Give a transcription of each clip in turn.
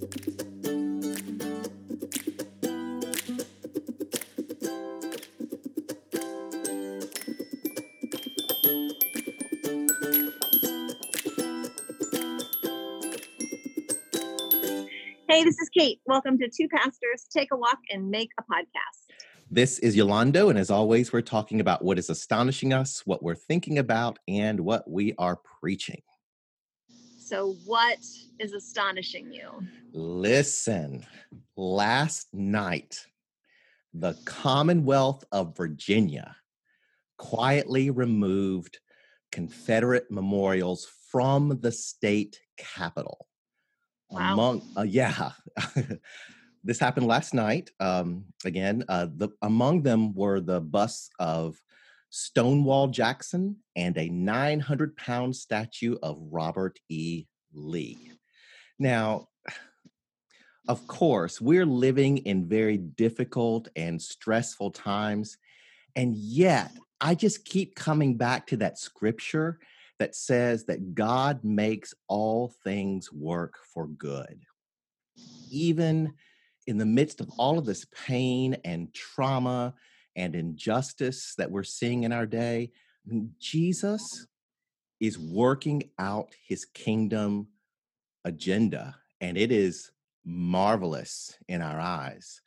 Hey, this is Kate. Welcome to Two Pastors Take a Walk and Make a Podcast. This is Yolando, and as always, we're talking about what is astonishing us, what we're thinking about, and what we are preaching. So, what is astonishing you? Listen, last night, the Commonwealth of Virginia quietly removed Confederate memorials from the state capitol. Wow. Among, uh, yeah, this happened last night. Um, again, uh, the among them were the busts of Stonewall Jackson and a 900 pound statue of Robert E. Lee. Now, of course, we're living in very difficult and stressful times. And yet, I just keep coming back to that scripture that says that God makes all things work for good. Even in the midst of all of this pain and trauma and injustice that we're seeing in our day, Jesus is working out his kingdom agenda, and it is marvelous in our eyes.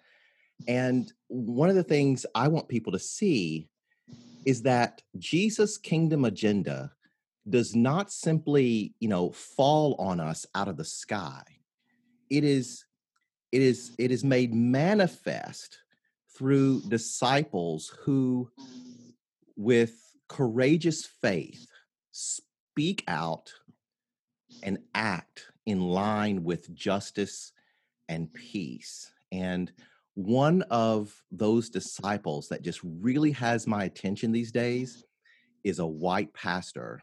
And one of the things I want people to see is that Jesus' kingdom agenda does not simply, you know, fall on us out of the sky. It is it is it is made manifest through disciples who with courageous faith speak out and act in line with justice and peace. And one of those disciples that just really has my attention these days is a white pastor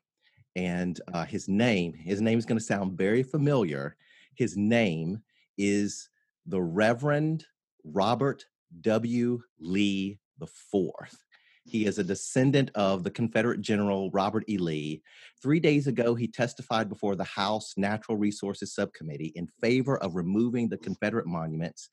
and uh, his name his name is going to sound very familiar. His name is the reverend robert w. Lee the fourth he is a descendant of the confederate general robert e. Lee. Three days ago he testified before the house natural resources subcommittee in favor of removing the confederate monuments.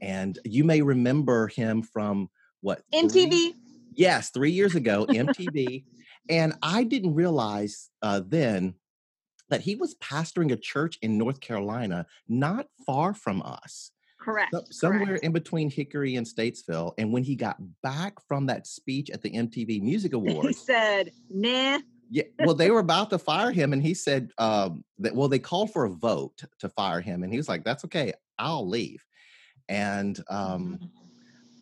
And you may remember him from what MTV. three- yes three years ago mtv and I didn't realize uh, then that he was pastoring a church in North Carolina, not far from us, Correct. so- somewhere correct. in between Hickory and Statesville. And when he got back from that speech at the MTV Music Awards, He said, nah. yeah, well, they were about to fire him, and he said um, that. Well, they called for a vote to fire him, and he was like, "That's okay, I'll leave." And um, Mhm.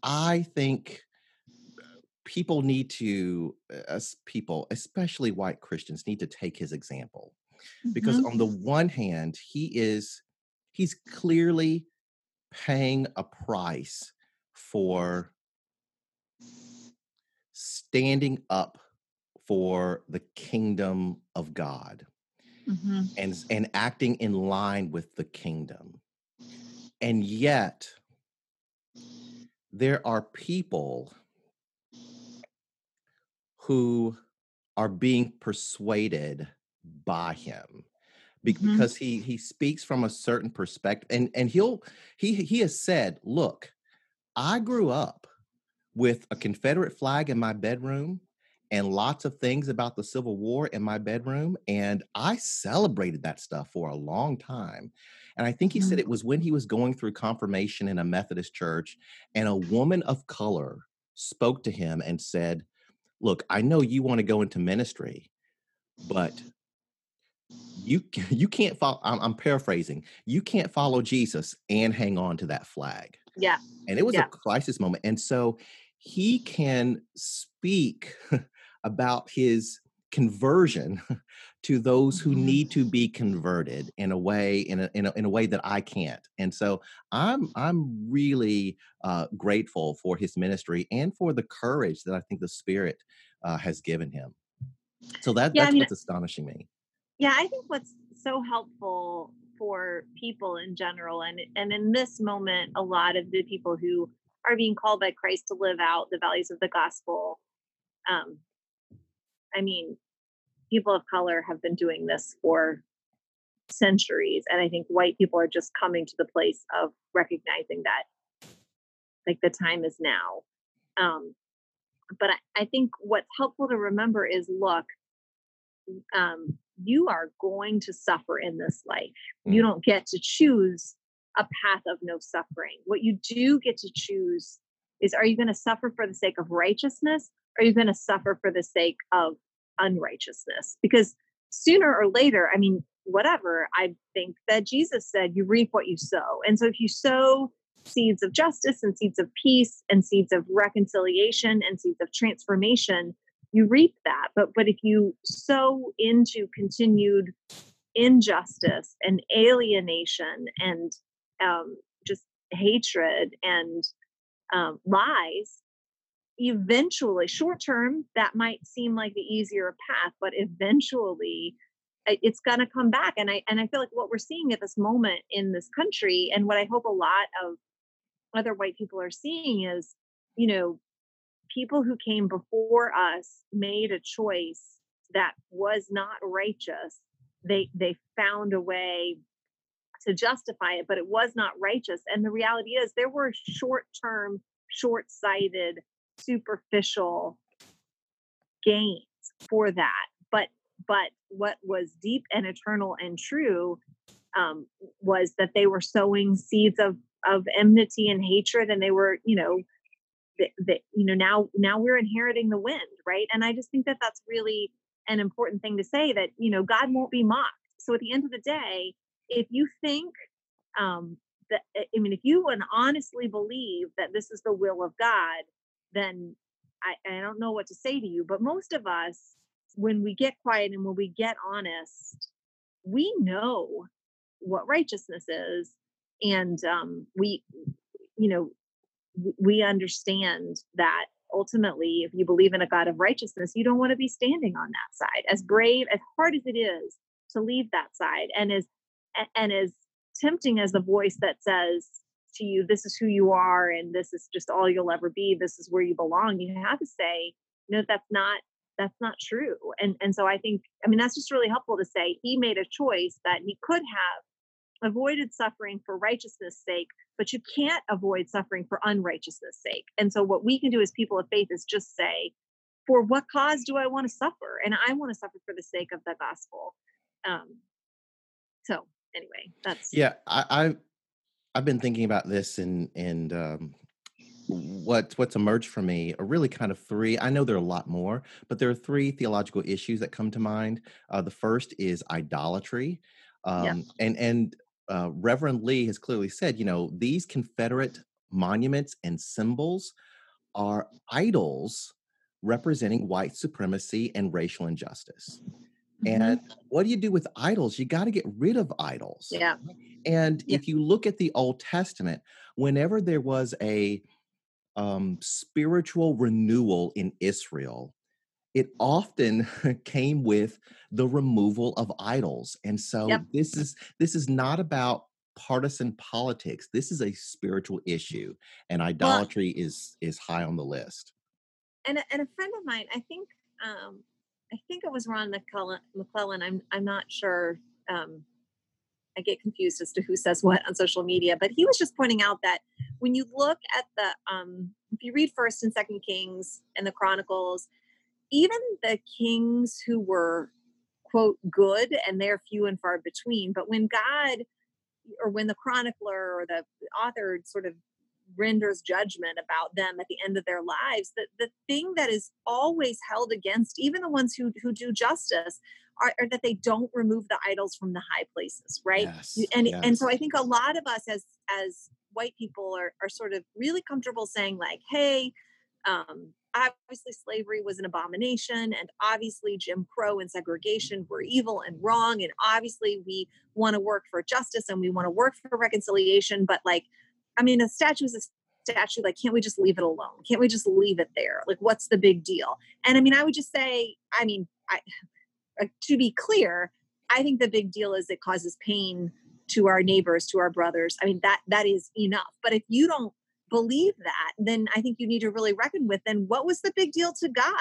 I think people need to, uh, us people, especially white Christians, need to take his example because Mhm. on the one hand, he is he's clearly paying a price for standing up for the kingdom of God Mhm. and and acting in line with the kingdom. And yet there are people who are being persuaded by him Mhm. because he he speaks from a certain perspective and and he'll he he has said look i grew up with a confederate flag in my bedroom and lots of things about the civil war in my bedroom and i celebrated that stuff for a long time and i think he said Mhm. it was when he was going through confirmation in a methodist church and a woman of color spoke to him and said look i know you want to go into ministry but you you can't follow I'm, I'm paraphrasing you can't follow jesus and hang on to that flag Yeah. and it was Yeah. a crisis moment and so he can speak about his conversion to those who Mhm. need to be converted in a way in a, in a in a way that I can't and so I'm I'm really uh, grateful for his ministry and for the courage that I think the spirit uh, has given him so that Yeah, I that's mean- what's astonishing me Yeah, I think what's so helpful for people in general, and and in this moment, a lot of the people who are being called by Christ to live out the values of the gospel. Um, I mean, people of color have been doing this for centuries. And I think white people are just coming to the place of recognizing that like the time is now. Um, but I, I think what's helpful to remember is look, um, you are going to suffer in this life. Mm. You don't get to choose a path of no suffering. What you do get to choose is are you going to suffer for the sake of righteousness? Or are you going to suffer for the sake of unrighteousness? Because sooner or later, I mean, whatever, I think that Jesus said, you reap what you sow. And so if you sow seeds of justice and seeds of peace and seeds of reconciliation and seeds of transformation, you reap that. But but if you sow into continued injustice and alienation and um, just hatred and um, lies, eventually, short term, that might seem like the easier path, but eventually it's going to come back and i and i feel like what we're seeing at this moment in this country and what i hope a lot of other white people are seeing is you know people who came before us made a choice that was not righteous they they found a way to justify it but it was not righteous. And the reality is there were short term short-sighted superficial gains for that. But but what was deep and eternal and true um, was that they were sowing seeds of of enmity and hatred and they were you know that you know now now we're inheriting the wind right? And i just think that that's really an important thing to say that you know god won't be mocked. So at the end of the day if you think um that i mean if you would honestly believe that this is the will of god then i i don't know what to say to you but most of us when we get quiet and when we get honest we know what righteousness is and um we you know we understand that ultimately, if you believe in a God of righteousness, you don't want to be standing on that side. As brave, as hard as it is to leave that side, and as and as tempting as the voice that says to you, "This is who you are, and this is just all you'll ever be. This is where you belong," you have to say, "No, that's not." That's not true. And and so I think, I mean, that's just really helpful to say he made a choice that he could have avoided suffering for righteousness' sake, but you can't avoid suffering for unrighteousness' sake. And so, what we can do as people of faith is just say, for what cause do I want to suffer? And I want to suffer for the sake of the gospel. Um, so, anyway, that's yeah. I, I I've been thinking about this and and um, what what's emerged for me are really kind of three. I know there are a lot more, but there are three theological issues that come to mind. Uh, the first is idolatry, um, yeah. and and uh, Reverend Lee has clearly said, you know, these Confederate monuments and symbols are idols representing white supremacy and racial injustice. Mm-hmm. And what do you do with idols? You got to get rid of idols. Yeah. And yeah. if you look at the Old Testament, whenever there was a um, spiritual renewal in Israel, it often came with the removal of idols and so yep. this is this is not about partisan politics this is a spiritual issue and idolatry well, is is high on the list and a, and a friend of mine i think um i think it was ron mcclellan, McClellan i'm i'm not sure um i get confused as to who says what on social media but he was just pointing out that when you look at the um if you read first and second kings and the chronicles even the kings who were quote good and they're few and far between but when god or when the chronicler or the author sort of renders judgment about them at the end of their lives the, the thing that is always held against even the ones who, who do justice are, are that they don't remove the idols from the high places right yes, and yes. and so i think a lot of us as as white people are, are sort of really comfortable saying like hey um, obviously slavery was an abomination and obviously jim crow and segregation were evil and wrong and obviously we want to work for justice and we want to work for reconciliation but like i mean a statue is a statue like can't we just leave it alone? Can't we just leave it there? Like what's the big deal? And i mean i would just say i mean i to be clear i think the big deal is it causes pain to our neighbors to our brothers. I mean that that is enough. But if you don't believe that, then I think you need to really reckon with then what was the big deal to God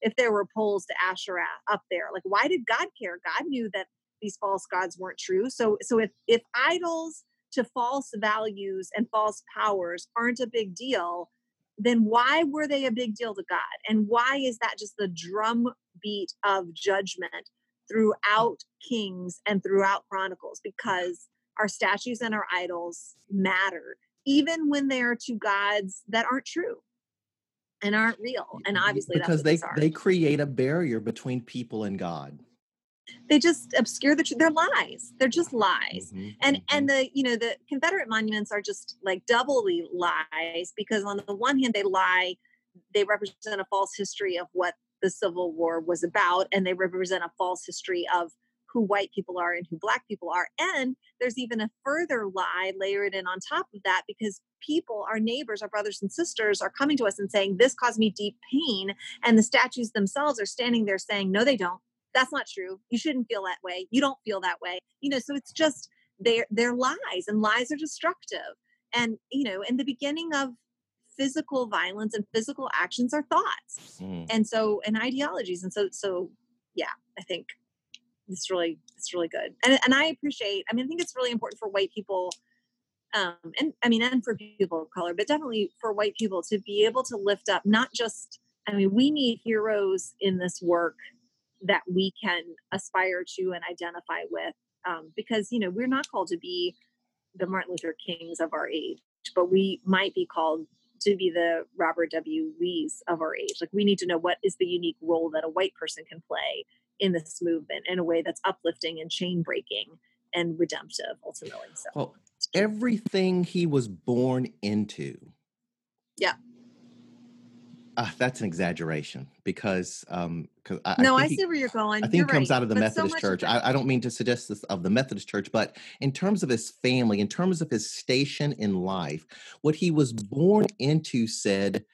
if there were poles to Asherah up there? Like, why did God care? God knew that these false gods weren't true. So so if if idols to false values and false powers aren't a big deal, then why were they a big deal to God? And why is that just the drum beat of judgment throughout Kings and throughout Chronicles? Because our statues and our idols matter, even when they are to gods that aren't true and aren't real. And obviously, because they they create a barrier between people and God they just obscure the truth. They're lies. They're just lies. Mm-hmm, and mm-hmm. and the you know the Confederate monuments are just like doubly lies because on the one hand they lie, they represent a false history of what the Civil War was about, and they represent a false history of who white people are and who black people are. And there's even a further lie layered in on top of that because people, our neighbors, our brothers and sisters, are coming to us and saying, This caused me deep pain. And the statues themselves are standing there saying, No, they don't that's not true you shouldn't feel that way you don't feel that way you know so it's just they're they're lies and lies are destructive and you know in the beginning of physical violence and physical actions are thoughts mm. and so and ideologies and so so yeah i think it's really it's really good. And, and i appreciate i mean i think it's really important for white people um and i mean and for people of color but definitely for white people to be able to lift up not just i mean we need heroes in this work that we can aspire to and identify with um, because you know we're not called to be the martin luther kings of our age but we might be called to be the robert w. Lees of our age. Like we need to know what is the unique role that a white person can play in this movement in a way that's uplifting and chain breaking and redemptive ultimately so well everything he was born into yeah uh, that's an exaggeration because um cause I, no I, I see he, where you're going. I think you're comes right. out of the but Methodist so Church. I, I, don't mean to suggest this of the Methodist Church, but in terms of his family, in terms of his station in life, what he was born into said,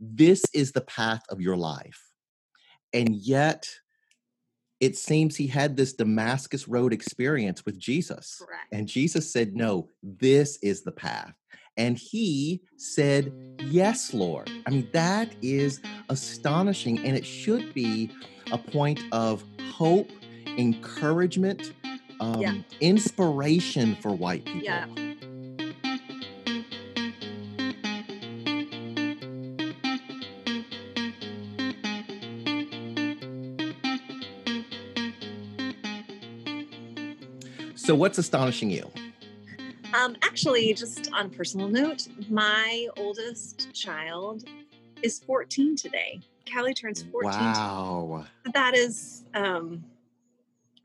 "This is the path of your life," and yet it seems he had this Damascus Road experience with Jesus. Correct. And Jesus said, No, this is the path. And he said, Yes, Lord. I mean, that is astonishing. And it should be a point of hope, encouragement, um, yeah. inspiration for white people. Yeah. So, what's astonishing you? Um, actually, just on a personal note, my oldest child is 14 today. Callie turns 14. Wow. That is, um,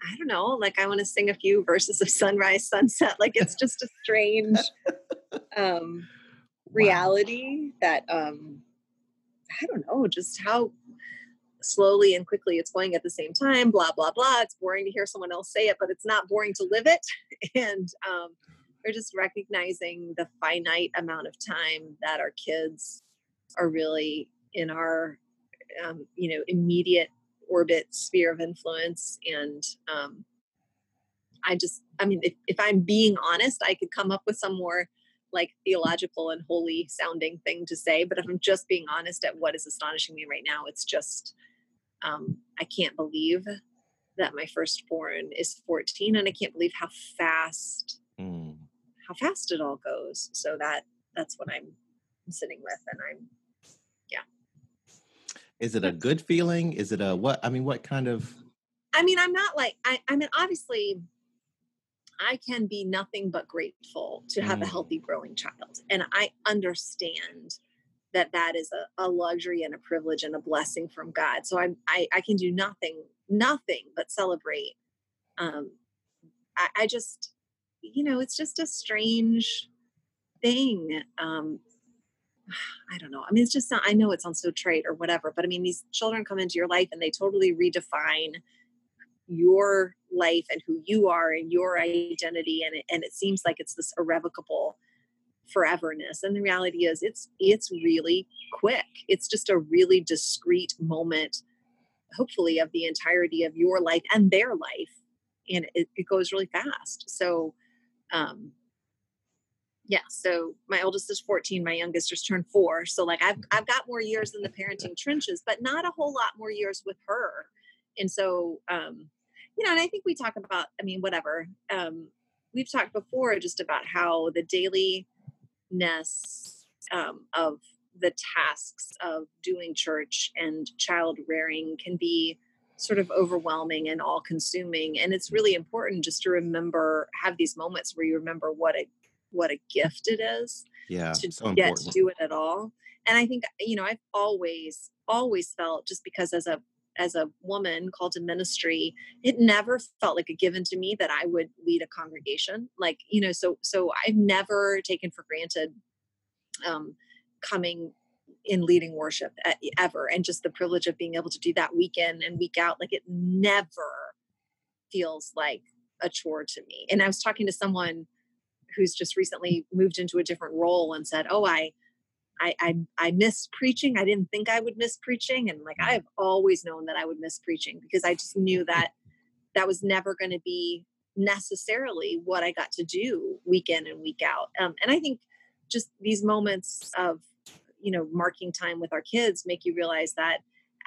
I don't know, like I want to sing a few verses of Sunrise, Sunset. Like it's just a strange um, reality wow. that, um, I don't know, just how slowly and quickly it's going at the same time, blah, blah, blah. It's boring to hear someone else say it, but it's not boring to live it. And, um, or just recognizing the finite amount of time that our kids are really in our um, you know immediate orbit sphere of influence and um, i just i mean if, if i'm being honest i could come up with some more like theological and holy sounding thing to say but if i'm just being honest at what is astonishing me right now it's just um, i can't believe that my firstborn is 14 and i can't believe how fast mm how fast it all goes. So that that's what I'm sitting with, and I'm yeah. Is it a good feeling? Is it a what? I mean, what kind of? I mean, I'm not like I. I mean, obviously, I can be nothing but grateful to have mm. a healthy, growing child, and I understand that that is a, a, luxury and a privilege and a blessing from God. So I'm, I, I can do nothing, nothing but celebrate. Um, I, I just, you know, it's just a strange thing. Um, I don't know. I mean, it's just not, I know it sounds so trite or whatever, but I mean, these children come into your life and they totally redefine your life and who you are and your identity. And it, and it seems like it's this irrevocable foreverness. And the reality is it's, it's really quick. It's just a really discrete moment, hopefully of the entirety of your life and their life. And it, it goes really fast. So, um yeah so my oldest is 14 my youngest just turned four so like i've i've got more years in the parenting trenches but not a whole lot more years with her and so um you know, and I think we talk about, I mean, whatever. Um, we've talked before just about how the dailiness um, of the tasks of doing church and child rearing can be sort of overwhelming and all consuming and it's really important just to remember have these moments where you remember what a what a gift it is yeah to so get important. to do it at all and i think you know i've always always felt just because as a as a woman called to ministry it never felt like a given to me that i would lead a congregation like you know so so i've never taken for granted um coming in leading worship ever and just the privilege of being able to do that week in and week out like it never feels like a chore to me. And i was talking to someone who's just recently moved into a different role and said oh i I, I I miss preaching. I didn't think I would miss preaching, and like I've always known that I would miss preaching because I just knew that that was never going to be necessarily what I got to do week in and week out. Um, and I think just these moments of you know marking time with our kids make you realize that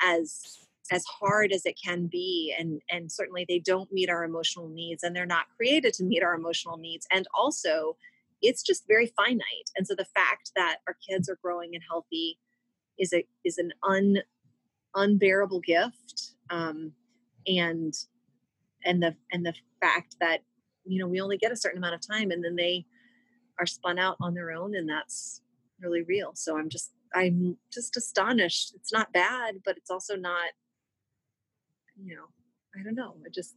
as as hard as it can be and and certainly they don't meet our emotional needs and they're not created to meet our emotional needs and also it's just very finite. And so the fact that our kids are growing and healthy is a is an un unbearable gift um and and the and the fact that you know we only get a certain amount of time and then they are spun out on their own and that's really real. So i'm just i'm just astonished. It's not bad but it's also not you know i don't know. I just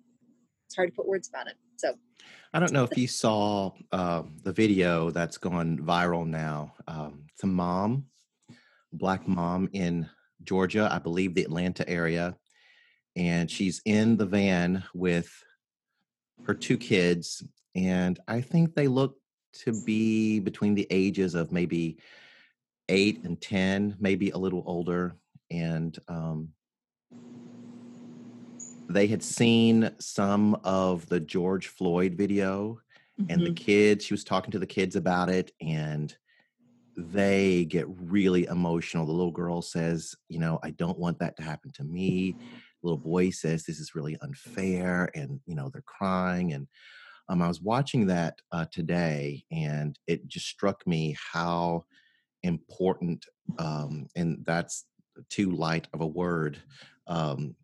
it's hard to put words about it so I don't know if you saw uh, the video that's gone viral now. Um, it's a mom, black mom in Georgia, I believe the Atlanta area, and she's in the van with her two kids, and I think they look to be between the ages of maybe eight and ten, maybe a little older, and um, they had seen some of the George Floyd video and the Mhm. kids, she was talking to the kids about it and they get really emotional. The little girl says, you know, I don't want that to happen to me. The little boy says this is really unfair and you know, they're crying and um, I was watching that uh, today and it just struck me how important um, and that's too light of a word um,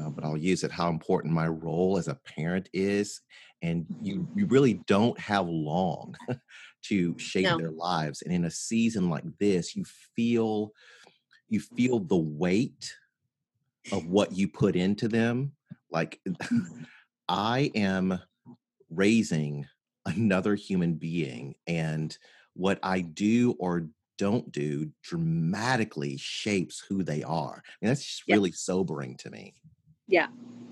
uh, but I'll use it how important my role as a parent is. And you, you really don't have long to shape no their lives. And in a season like this, you feel you feel the weight of what you put into them. Like Mhm. I am raising another human being, and what I do or don't do dramatically shapes who they are. And that's just yeah really sobering to me. Yeah.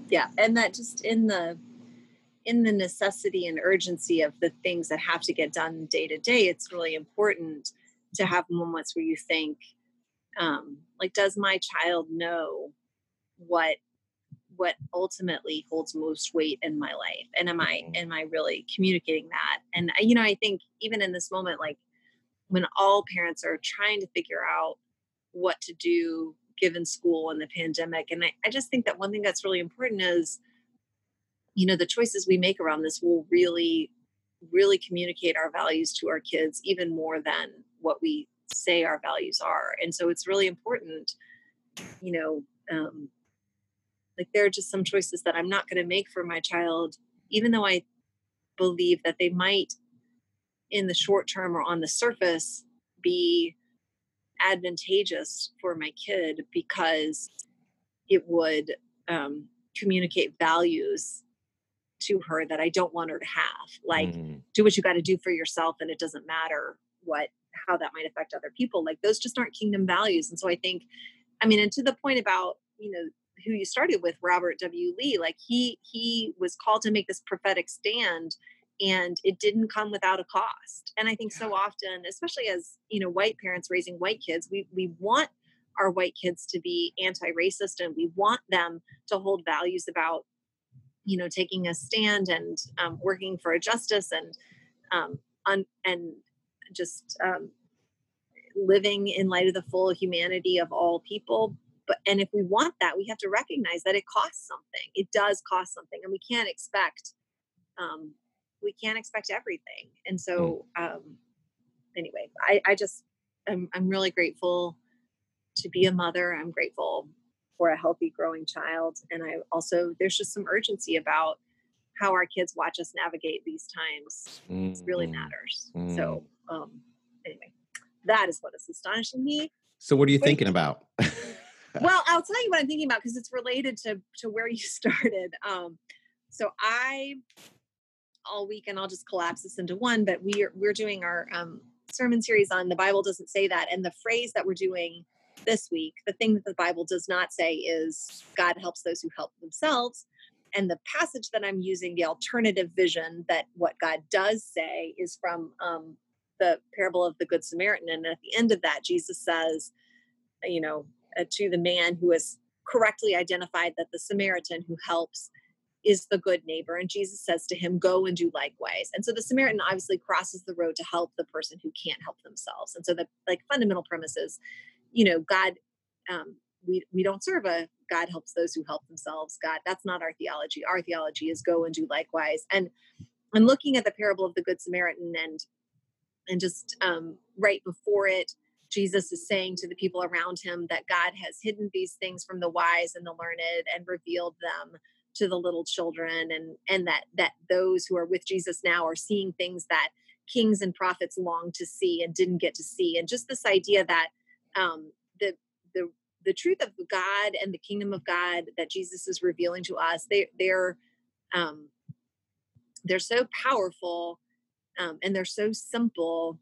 Yeah. And that just in the in the necessity and urgency of the things that have to get done day to day it's really important to have moments where you think um like does my child know what what ultimately holds most weight in my life? And am i Mhm. am i really communicating that? And I- you know i think even in this moment like when all parents are trying to figure out what to do given school and the pandemic and I, I just think that one thing that's really important is you know the choices we make around this will really really communicate our values to our kids even more than what we say our values are and so it's really important you know um, like there are just some choices that i'm not going to make for my child even though i believe that they might in the short term or on the surface be advantageous for my kid because it would um, communicate values to her that I don't want her to have. Like, Mm, do what you got to do for yourself, and it doesn't matter what how that might affect other people. Like, those just aren't kingdom values. And so I think, I mean, and to the point about you know who you started with, Robert W. Lee, like he he was called to make this prophetic stand. And it didn't come without a cost. And I think so often, especially as you know, white parents raising white kids, we we want our white kids to be anti-racist and we want them to hold values about you know taking a stand and um, working for a justice and um, un- and just um, living in light of the full humanity of all people. But and if we want that we have to recognize that it costs something. It does cost something and we can't expect um we can't expect everything and Mm. so um anyway i i just i'm, I'm really grateful to be a mother i'm grateful for a healthy growing child and i also there's just some urgency about how our kids watch us navigate these times it really Mm. matters Mm. so um anyway that is what is astonishing me So, what are you Wait. thinking about? well i'll tell you what i'm thinking about because it's related to to where you started um so i all week and i'll just collapse this into one but we're we're doing our um sermon series on the bible doesn't say that. And the phrase that we're doing this week the thing that the bible does not say is god helps those who help themselves. And the passage that i'm using the alternative vision that what god does say is from um the parable of the good samaritan. And at the end of that jesus says you know uh, to the man who has correctly identified that the Samaritan who helps is the good neighbor. And Jesus says to him, Go and do likewise. And so the Samaritan obviously crosses the road to help the person who can't help themselves. And so the like fundamental premise is, you know, God, um, we, we don't serve a God helps those who help themselves. God, that's not our theology. Our theology is go and do likewise. And and looking at the parable of the Good Samaritan and and just um, right before it, Jesus is saying to the people around him that God has hidden these things from the wise and the learned and revealed them to the little children and and that that those who are with Jesus now are seeing things that kings and prophets long to see and didn't get to see and just this idea that um the the the truth of God and the kingdom of God that Jesus is revealing to us they they're um they're so powerful um, and they're so simple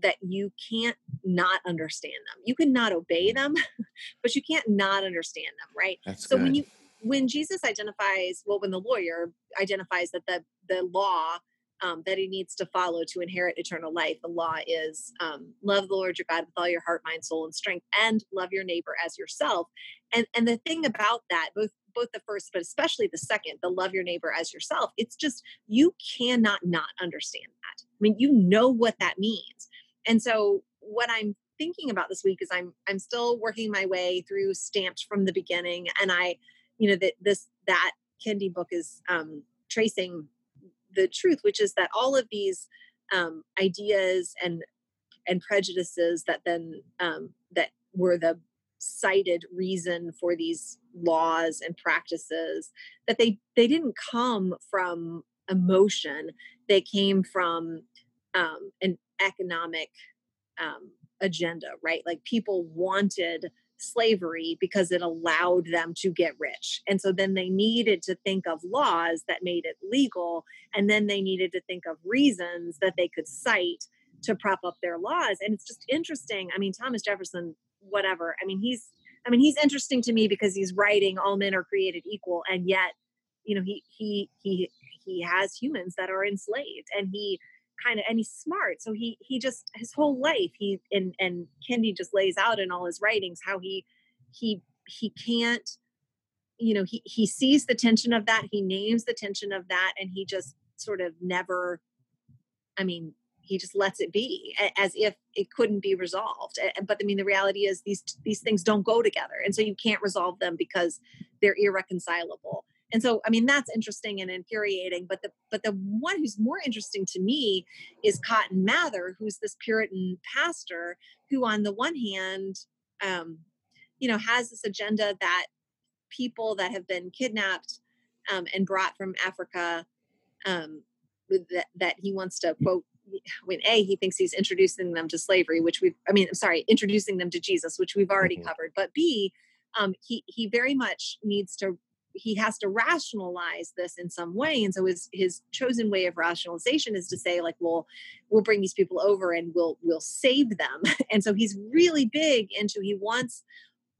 that you can't not understand them. You can not obey them, but you can't not understand them, right? That's so good. when you when Jesus identifies, well, when the lawyer identifies that the the law um, that he needs to follow to inherit eternal life, the law is um, love the Lord your God with all your heart, mind, soul, and strength, and love your neighbor as yourself. And and the thing about that, both both the first, but especially the second, the love your neighbor as yourself, it's just you cannot not understand that. I mean, you know what that means. And so what I'm thinking about this week is I'm I'm still working my way through stamped from the beginning and I you know that this that Kendi book is um tracing the truth which is that all of these um ideas and and prejudices that then um that were the cited reason for these laws and practices that they they didn't come from emotion they came from um, an economic um, agenda, right? Like people wanted slavery because it allowed them to get rich. And so then they needed to think of laws that made it legal. And then they needed to think of reasons that they could cite to prop up their laws. And it's just interesting. I mean, Thomas Jefferson, whatever. I mean, he's, I mean, he's interesting to me because he's writing all men are created equal. And yet, you know, he, he, he, he has humans that are enslaved and he, kind of and he's smart so he he just his whole life he and and kendi just lays out in all his writings how he he he can't you know he he sees the tension of that he names the tension of that and he just sort of never i mean he just lets it be as if it couldn't be resolved but i mean the reality is these these things don't go together and so you can't resolve them because they're irreconcilable and so i mean that's interesting and infuriating but the but the one who's more interesting to me is cotton mather who's this puritan pastor who on the one hand um you know has this agenda that people that have been kidnapped um, and brought from africa um that, that he wants to quote when a he thinks he's introducing them to slavery which we've i mean i'm sorry introducing them to jesus which we've already Mhm. covered but b um he he very much needs to he has to rationalize this in some way and so his his chosen way of rationalization is to say like well we'll bring these people over and we'll we'll save them. And so he's really big into he wants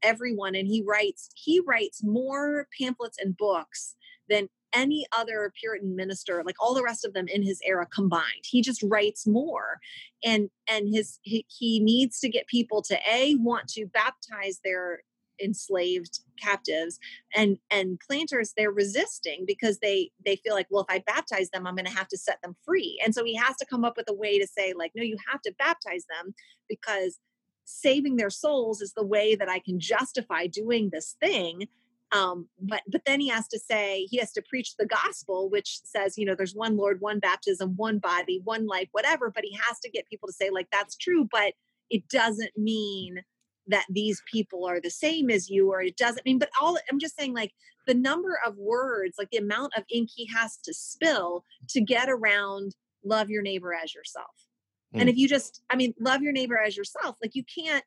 everyone and he writes he writes more pamphlets and books than any other puritan minister like all the rest of them in his era combined. He just writes more. And and his he, he needs to get people to a want to baptize their enslaved captives and and planters they're resisting because they they feel like well if i baptize them i'm going to have to set them free and so he has to come up with a way to say like no you have to baptize them because saving their souls is the way that I can justify doing this thing. Um, but but then he has to say he has to preach the gospel, which says you know there's one Lord, one baptism, one body, one life, whatever. But he has to get people to say like that's true, but it doesn't mean that these people are the same as you, or it doesn't mean. But all I'm just saying like the number of words, like the amount of ink he has to spill to get around love your neighbor as yourself. Mm. And if you just, I mean, love your neighbor as yourself, like you can't,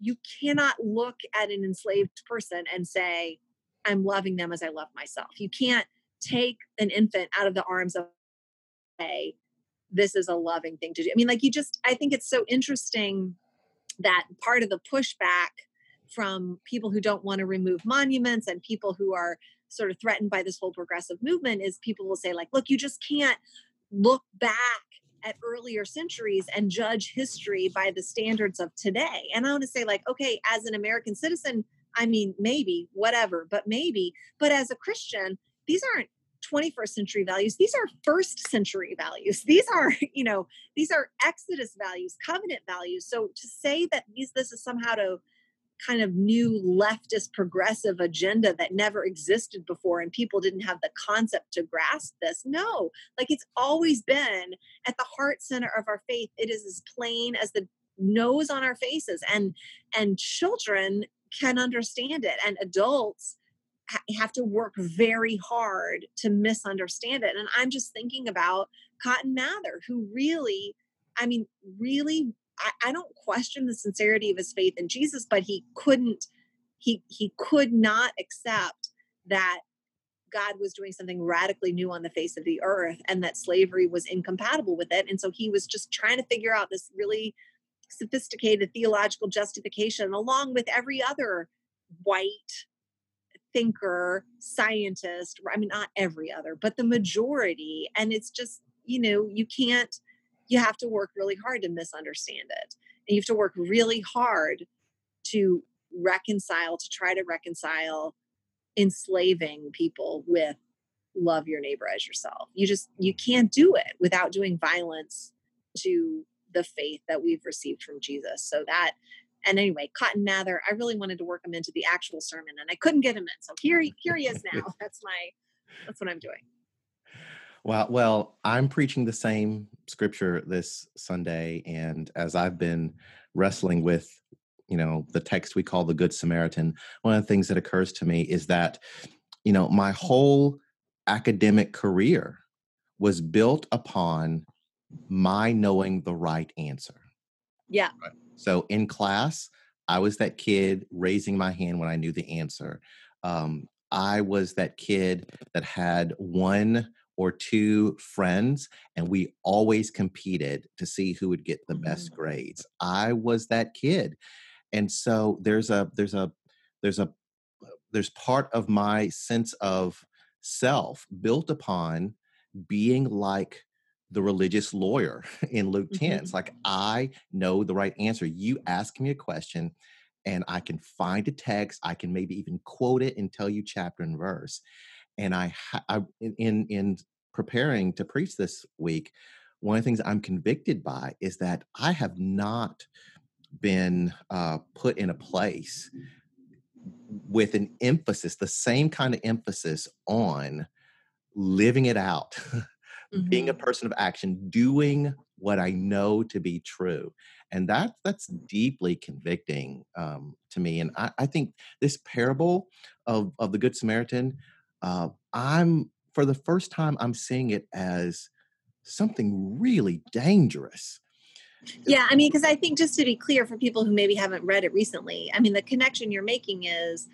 you cannot look at an enslaved person and say, I'm loving them as I love myself. You can't take an infant out of the arms of a this is a loving thing to do. I mean, like you just, I think it's so interesting that part of the pushback from people who don't want to remove monuments and people who are sort of threatened by this whole progressive movement is people will say like look you just can't look back at earlier centuries and judge history by the standards of today. And I want to say, like, okay, as an American citizen, I mean, maybe, whatever, but maybe. But as a Christian, these aren't 21st century values. These are first century values. These are, you know, these are Exodus values, covenant values. So to say that these, this is somehow to kind of new leftist progressive agenda that never existed before and people didn't have the concept to grasp this no like it's always been at the heart center of our faith it is as plain as the nose on our faces and and children can understand it and adults have to work very hard to misunderstand it and i'm just thinking about cotton mather who really i mean really I, I don't question the sincerity of his faith in Jesus, but he couldn't, he he could not accept that God was doing something radically new on the face of the earth and that slavery was incompatible with it. And so he was just trying to figure out this really sophisticated theological justification along with every other white thinker, scientist. I mean, not every other, but the majority. And it's just, you know, you can't you have to work really hard to misunderstand it. And you have to work really hard to reconcile, to try to reconcile enslaving people with love your neighbor as yourself. You just you can't do it without doing violence to the faith that we've received from Jesus. So that and anyway, Cotton Mather, I really wanted to work him into the actual sermon and I couldn't get him in. So here here he is now. That's my that's what I'm doing. Well, well, I'm preaching the same scripture this Sunday, and as I've been wrestling with, you know, the text we call the Good Samaritan, one of the things that occurs to me is that, you know, my whole academic career was built upon my knowing the right answer. Yeah. Right? So in class, I was that kid raising my hand when I knew the answer. Um, I was that kid that had one or two friends and we always competed to see who would get the best mm-hmm. grades i was that kid and so there's a there's a there's a there's part of my sense of self built upon being like the religious lawyer in Luke 10. Mm-hmm. It's like, I know the right answer. You ask me a question and I can find a text. I can maybe even quote it and tell you chapter and verse and I, I in in preparing to preach this week, one of the things I'm convicted by is that I have not been uh, put in a place with an emphasis, the same kind of emphasis on living it out, mm-hmm. being a mm-hmm. person of action, doing what I know to be true. And that that's deeply convicting um, to me. And I, I, think this parable of, of the Good Samaritan uh, I'm for the first time I'm seeing it as something really dangerous. Yeah, I mean, because I think just to be clear for people who maybe haven't read it recently, I mean, the connection you're making is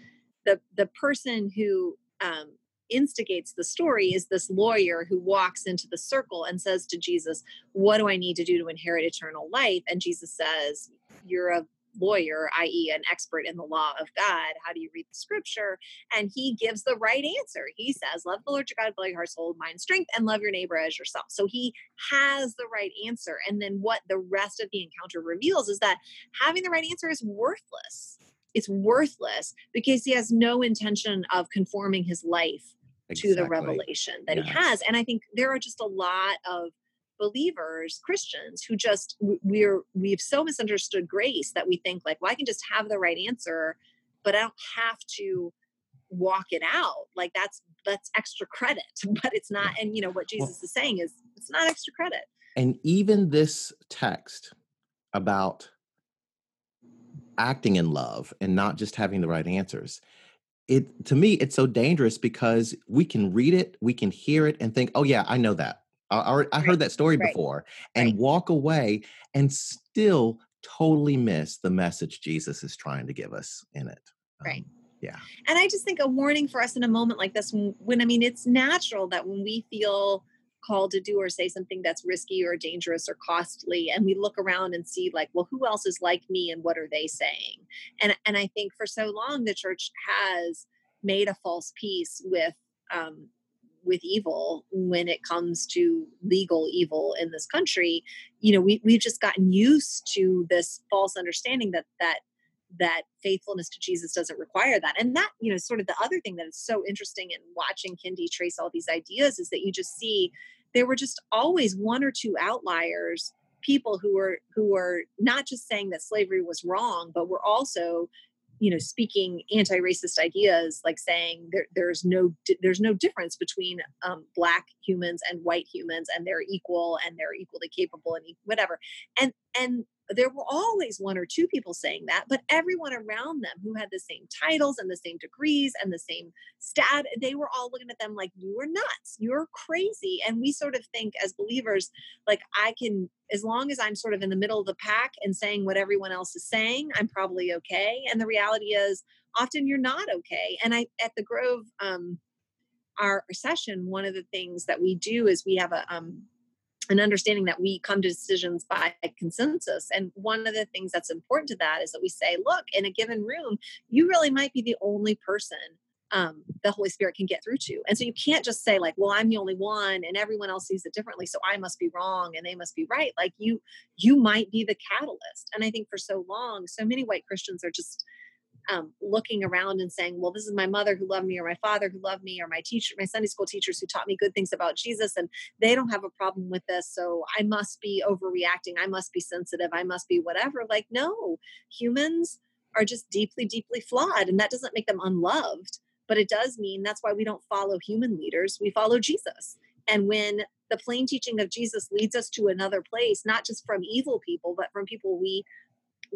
the the person who um, instigates the story is this lawyer who walks into the circle and says to Jesus, "What do I need to do to inherit eternal life?" And Jesus says, "You're a lawyer, i.e., an expert in the law of God. How do you read the scripture? And he gives the right answer. He says, Love the Lord your God with all your heart, soul, mind, strength, and love your neighbor as yourself. So he has the right answer. And then what the rest of the encounter reveals is that having the right answer is worthless. It's worthless because he has no intention of conforming his life exactly. to the revelation that yes. he has. And I think there are just a lot of believers christians who just we're we've so misunderstood grace that we think like well i can just have the right answer but i don't have to walk it out like that's that's extra credit but it's not and you know what jesus well, is saying is it's not extra credit and even this text about acting in love and not just having the right answers it to me it's so dangerous because we can read it we can hear it and think oh yeah i know that i, I heard that story right. before and right. walk away and still totally miss the message jesus is trying to give us in it right um, yeah and i just think a warning for us in a moment like this when, when i mean it's natural that when we feel called to do or say something that's risky or dangerous or costly and we look around and see like well who else is like me and what are they saying? And and i think for so long the church has made a false peace with um, with evil when it comes to legal evil in this country. You know we, we've just gotten used to this false understanding that that that faithfulness to Jesus doesn't require that. And that, you know, sort of the other thing that is so interesting in watching Kendi trace all these ideas is that you just see there were just always one or two outliers people who were who were not just saying that slavery was wrong but were also you know speaking anti-racist ideas like saying there, there's no there's no difference between um, black humans and white humans and they're equal and they're equally capable and whatever and and there were always one or two people saying that, but everyone around them who had the same titles and the same degrees and the same stat, they were all looking at them like, you are nuts, you're crazy. And we sort of think as believers, like, I can, as long as I'm sort of in the middle of the pack and saying what everyone else is saying, I'm probably okay. And the reality is, often you're not okay. And I, at the Grove, um, our session, one of the things that we do is we have a, um, an understanding that we come to decisions by consensus. And one of the things that's important to that is that we say, look, in a given room, you really might be the only person um, the Holy Spirit can get through to. And so you can't just say, like, well, I'm the only one and everyone else sees it differently. So I must be wrong and they must be right. Like you, you might be the catalyst. And I think for so long, so many white Christians are just um, looking around and saying, well, this is my mother who loved me, or my father who loved me, or my teacher, my Sunday school teachers who taught me good things about Jesus, and they don't have a problem with this. So I must be overreacting. I must be sensitive. I must be whatever. Like, no, humans are just deeply, deeply flawed, and that doesn't make them unloved. But it does mean that's why we don't follow human leaders, we follow Jesus. And when the plain teaching of Jesus leads us to another place, not just from evil people, but from people we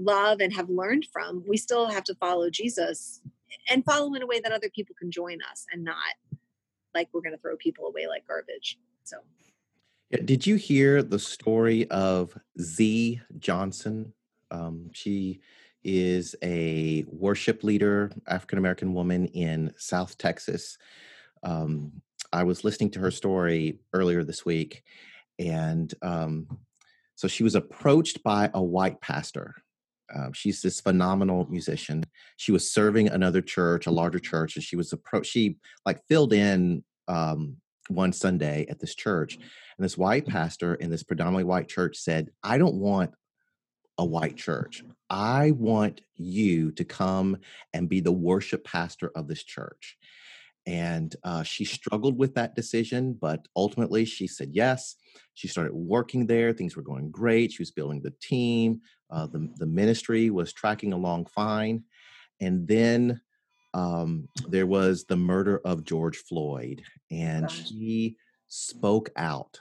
love and have learned from, we still have to follow Jesus and follow in a way that other people can join us and not like we're going to throw people away like garbage. So, did you hear the story of Z Johnson? Um, she is a worship leader, African American woman in South Texas. Um, I was listening to her story earlier this week, and um, so she was approached by a white pastor um, she's this phenomenal musician. She was serving another church, a larger church, and she was approached. She like filled in um, one Sunday at this church, and this white pastor in this predominantly white church said, "I don't want a white church. I want you to come and be the worship pastor of this church." And uh, she struggled with that decision, but ultimately she said yes. She started working there. Things were going great. She was building the team. Uh, the, the ministry was tracking along fine. And then um, there was the murder of George Floyd, and she spoke out.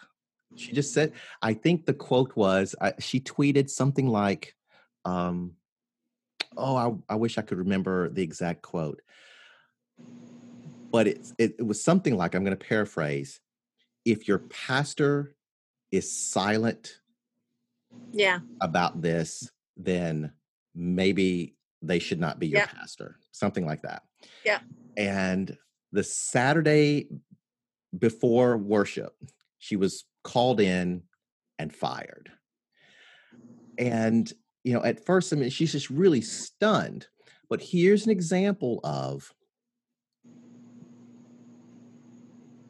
She just said, I think the quote was, uh, she tweeted something like, um, oh, I, I wish I could remember the exact quote but it, it, it was something like I'm going to paraphrase if your pastor is silent yeah. about this then maybe they should not be your pastor something like that. Yeah and the saturday before worship she was called in and fired. And you know at first i mean she's just really stunned but here's an example of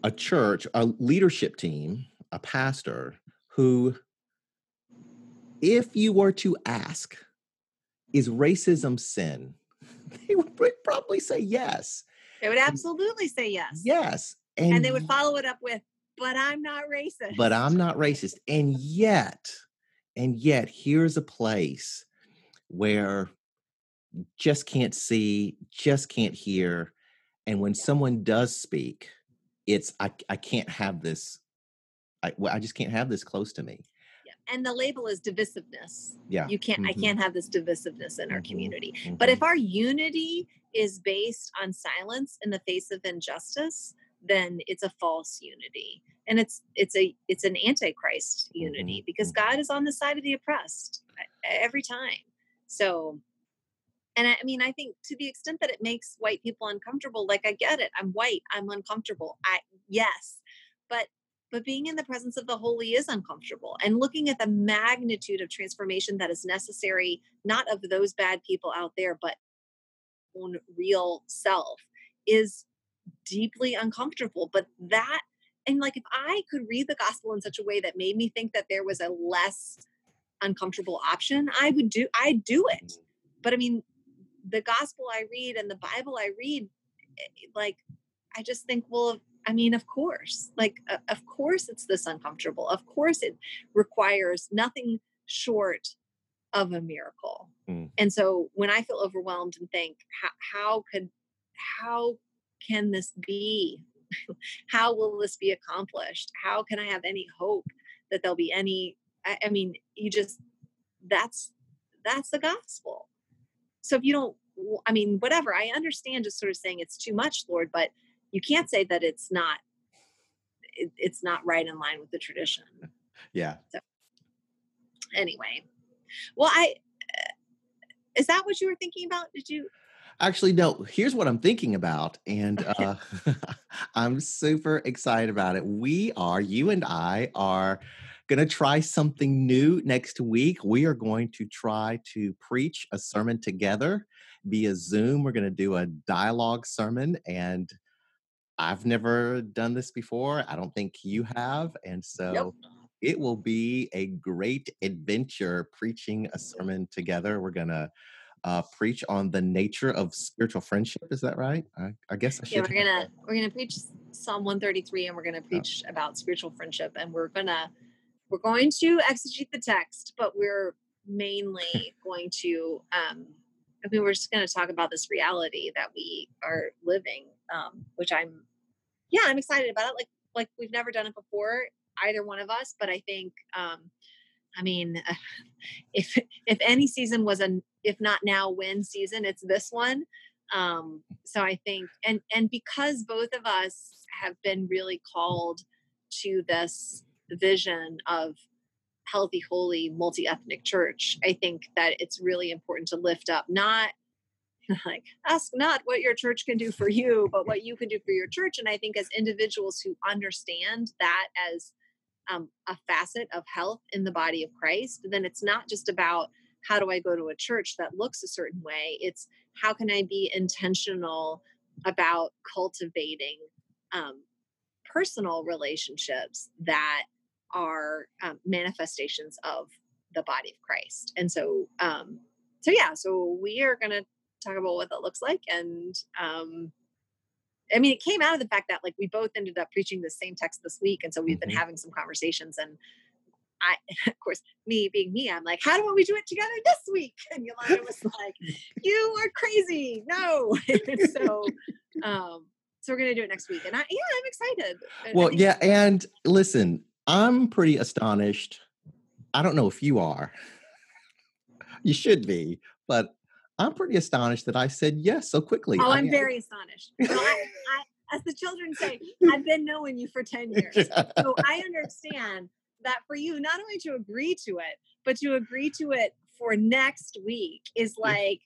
a church, a leadership team, a pastor who, if you were to ask, is racism sin? They would probably say yes. They would absolutely say yes. Yes. And, and they would follow it up with, but I'm not racist. but I'm not racist. And yet, and yet, here's a place where just can't see, just can't hear. And when someone does speak, it's I I can't have this. I well, I just can't have this close to me. And the label is divisiveness. Yeah. You can't I Mhm. can't have this divisiveness in our Mhm. community. But if our unity is based on silence in the face of injustice, then it's a false unity. And it's it's a it's an antichrist unity because mhm. God is on the side of the oppressed every time. So and I, I mean, I think to the extent that it makes white people uncomfortable, like I get it. I'm white. I'm uncomfortable. I yes, but but being in the presence of the holy is uncomfortable. And looking at the magnitude of transformation that is necessary, not of those bad people out there, but own real self, is deeply uncomfortable. But that and like if I could read the gospel in such a way that made me think that there was a less uncomfortable option, I would do I'd do it but I mean, the gospel I read and the Bible I read, eh, like, I just think, well, I mean, of course, like, uh, of course it's this uncomfortable. Of course it requires nothing short of a miracle. Mm. And so when I feel overwhelmed and think, how, how could, how can this be? how will this be accomplished? How can I have any hope that there'll be any? I, I mean, you just, that's, that's the gospel so if you don't I mean whatever i understand just sort of saying it's too much lord but you can't say that it's not it, it's not right in line with the tradition yeah. anyway well i uh, is that what you were thinking about did you Actually, no. Here's what I'm thinking about, and uh, I'm super excited about it. We are, you and I are going to try something new next week. We are going to try to preach a sermon together via Zoom. We're going to do a dialogue sermon, and I've never done this before. I don't think you have, and so it will be a great adventure preaching a sermon together. We're gonna uh, preach on the nature of spiritual friendship. Is that right? I, I guess I should. yeah we're gonna that. we're gonna preach psalm 133 and we're gonna preach about spiritual friendship and we're gonna we're going to exegete the text but we're mainly going to um i mean we're just going to talk about this reality that we are living um which i'm yeah i'm excited about it like like we've never done it before either one of us but i think um i mean if if any season was an if not now when season it's this one. Um so i think and and because both of us have been really called to this vision of healthy holy multi-ethnic church i think that it's really important to lift up not like ask not what your church can do for you but what you can do for your church. And i think as individuals who understand that as um, a facet of health in the body of christ then it's not just about how do i go to a church that looks a certain way? It's how can i be intentional about cultivating um, personal relationships that are um, manifestations of the body of christ and so um, so yeah so we are going to talk about what that looks like and um, I mean, it came out of the fact that like we both ended up preaching the same text this week, and so we've been Mhm. having some conversations. And I, of course, me being me, I'm like, how do we do it together this week? And Yolanda was like, you are crazy. No. so, um, so we're gonna do it next week, and I, yeah, I'm excited. Well, yeah, and listen, I'm pretty astonished. I don't know if you are. You should be, but I'm pretty astonished that I said yes so quickly. Oh, I I'm mean, very astonished. I, I, as the children say, I've been knowing you for 10 years. So I understand that for you, not only to agree to it, but to agree to it for next week is like,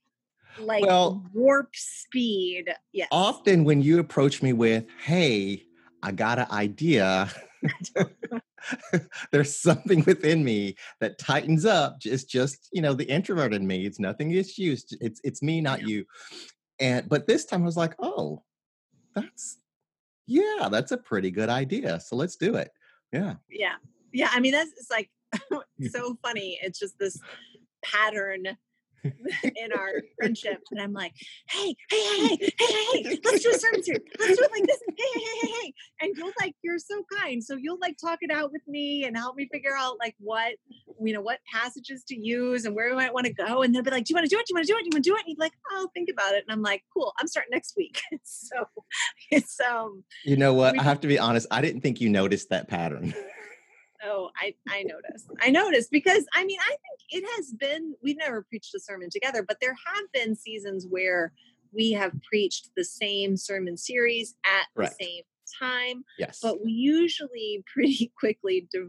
like Well- warp speed. Yes. often when you approach me with, "Hey, I got an idea," there's something within me that tightens up. It's just you know the introvert in me. It's nothing It's you. It's it's, it's me, not Yeah. you. And but this time I was like, "Oh, that's yeah, that's a pretty good idea. So let's do it." Yeah. Yeah. Yeah. I mean, that's it's like so funny. It's just this pattern in our friendship. And I'm like, hey, hey, hey, hey, hey, hey, let's do a sermon series. Let's do it like this. Hey, hey, hey, hey, hey. And you'll like, you're so kind. So you'll like talk it out with me and help me figure out like what, you know, what passages to use and where we might want to go. And they'll be like, do you want to do it? Do you want to do it? Do you want to do it? And you'd be like, oh, I'll think about it. And I'm like, cool, I'm starting next week. so it's, um, you know what? I have to be honest. I didn't think you noticed that pattern. Oh, I I noticed. I noticed because I mean I think it has been we've never preached a sermon together, but there have been seasons where we have preached the same sermon series at Correct. the same time. Yes. But we usually pretty quickly di-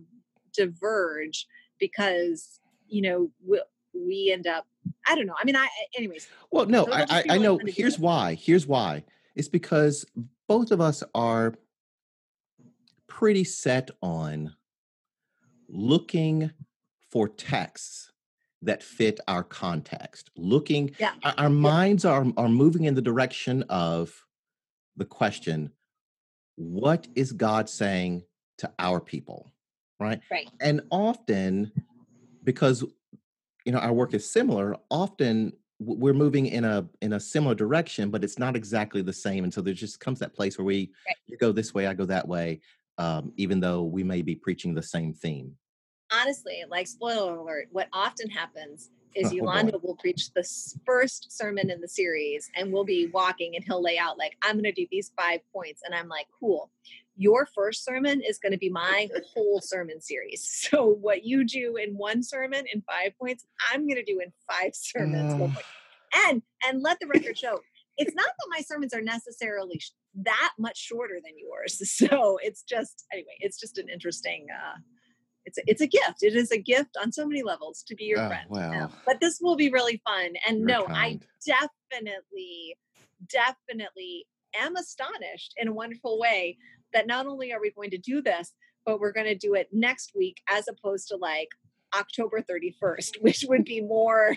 diverge because you know we, we end up I don't know. I mean I anyways. Well, no, I I, I know here's why. Here's why. It's because both of us are pretty set on looking for texts that fit our context looking yeah. our, our minds are are moving in the direction of the question what is god saying to our people? Right? Right. And often because you know our work is similar often we're moving in a in a similar direction but it's not exactly the same and so there just comes that place where we right. you go this way i go that way um, even though we may be preaching the same theme honestly, like spoiler alert, what often happens is oh, Yolanda will preach the first sermon in the series and we'll be walking and he'll lay out like I'm going to do these five points and I'm like cool. Your first sermon is going to be my whole sermon series. So what you do in one sermon in five points I'm going to do in five sermons. Uh. and and let the record show it's not that my sermons are necessarily that much shorter than yours. So it's just anyway it's just an interesting uh it's a, it's a gift. It is a gift on so many levels to be your oh, friend. Wow. But this will be really fun. And You're no, kind. I definitely, definitely am astonished in a wonderful way that not only are we going to do this, but we're going to do it next week as opposed to like October 31st, which would be more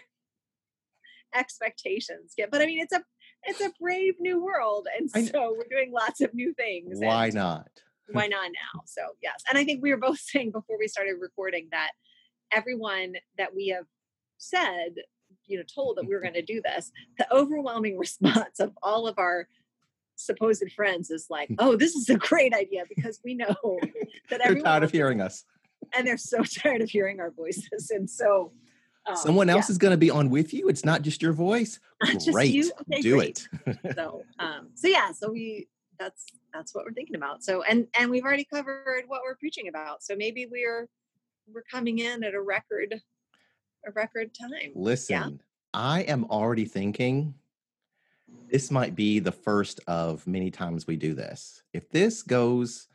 expectations. Yeah, but I mean, it's a it's a brave new world, and so we're doing lots of new things. Why not? Why not now? So yes. And I think we were both saying before we started recording that everyone that we have said, you know, told that we were going to do this, the overwhelming response of all of our supposed friends is like, oh, this is a great idea because we know that everyone they're tired of hearing us. And they're so tired of hearing our voices. And so um, someone else yeah. is going to be on with you. It's not just your voice. Great. Okay, do great. it. so, um, so yeah, so we, that's that's what we're thinking about. So and and we've already covered what we're preaching about. So maybe we're we're coming in at a record a record time. Listen, yeah. I am already thinking this might be the first of many times we do this. If this goes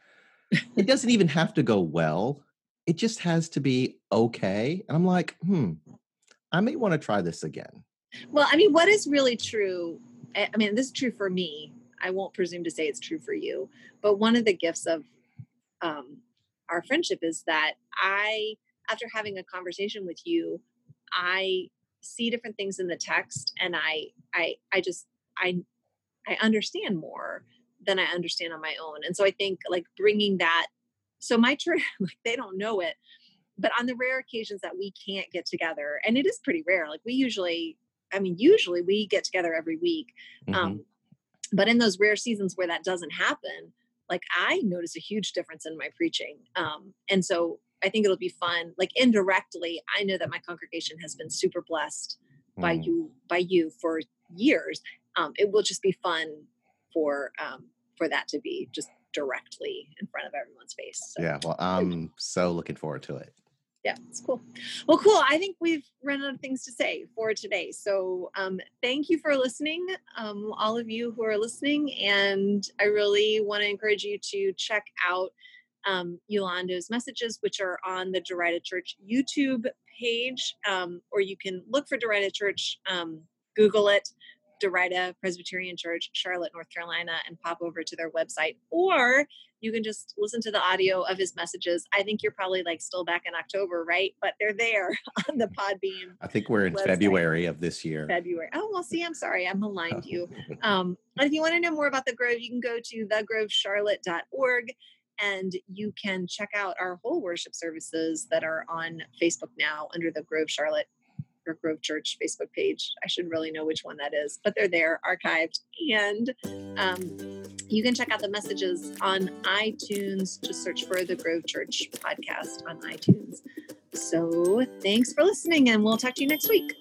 it doesn't even have to go well. It just has to be okay. And I'm like, hmm, I may want to try this again. Well, I mean, what is really true? I mean, this is true for me I won't presume to say it's true for you. But one of the gifts of um, our friendship is that I, after having a conversation with you, I see different things in the text, and I, I, I just, I, I understand more than I understand on my own. And so I think like bringing that. So my church, like they don't know it, but on the rare occasions that we can't get together, and it is pretty rare. Like we usually, I mean, usually we get together every week. Mm-hmm. But in those rare seasons where that doesn't happen like i notice a huge difference in my preaching um, and so i think it'll be fun like indirectly i know that my congregation has been super blessed mm. by you by you for years um, it will just be fun for um, for that to be just directly in front of everyone's face so. yeah well i'm so looking forward to it yeah, it's cool. Well, cool. I think we've run out of things to say for today. So um, thank you for listening, um, all of you who are listening. And I really want to encourage you to check out um, Yolanda's messages, which are on the Derita Church YouTube page, um, or you can look for Derita Church, um, Google it, Derita Presbyterian Church, Charlotte, North Carolina, and pop over to their website. Or you can just listen to the audio of his messages. I think you're probably like still back in October, right? But they're there on the Podbean. I think we're in website. February of this year. February. Oh, well, see, I'm sorry. I'm aligned you. Um, if you want to know more about the Grove, you can go to thegrovecharlotte.org and you can check out our whole worship services that are on Facebook now under the Grove Charlotte Grove Church Facebook page. I should really know which one that is, but they're there archived. And um, you can check out the messages on iTunes. Just search for the Grove Church podcast on iTunes. So thanks for listening, and we'll talk to you next week.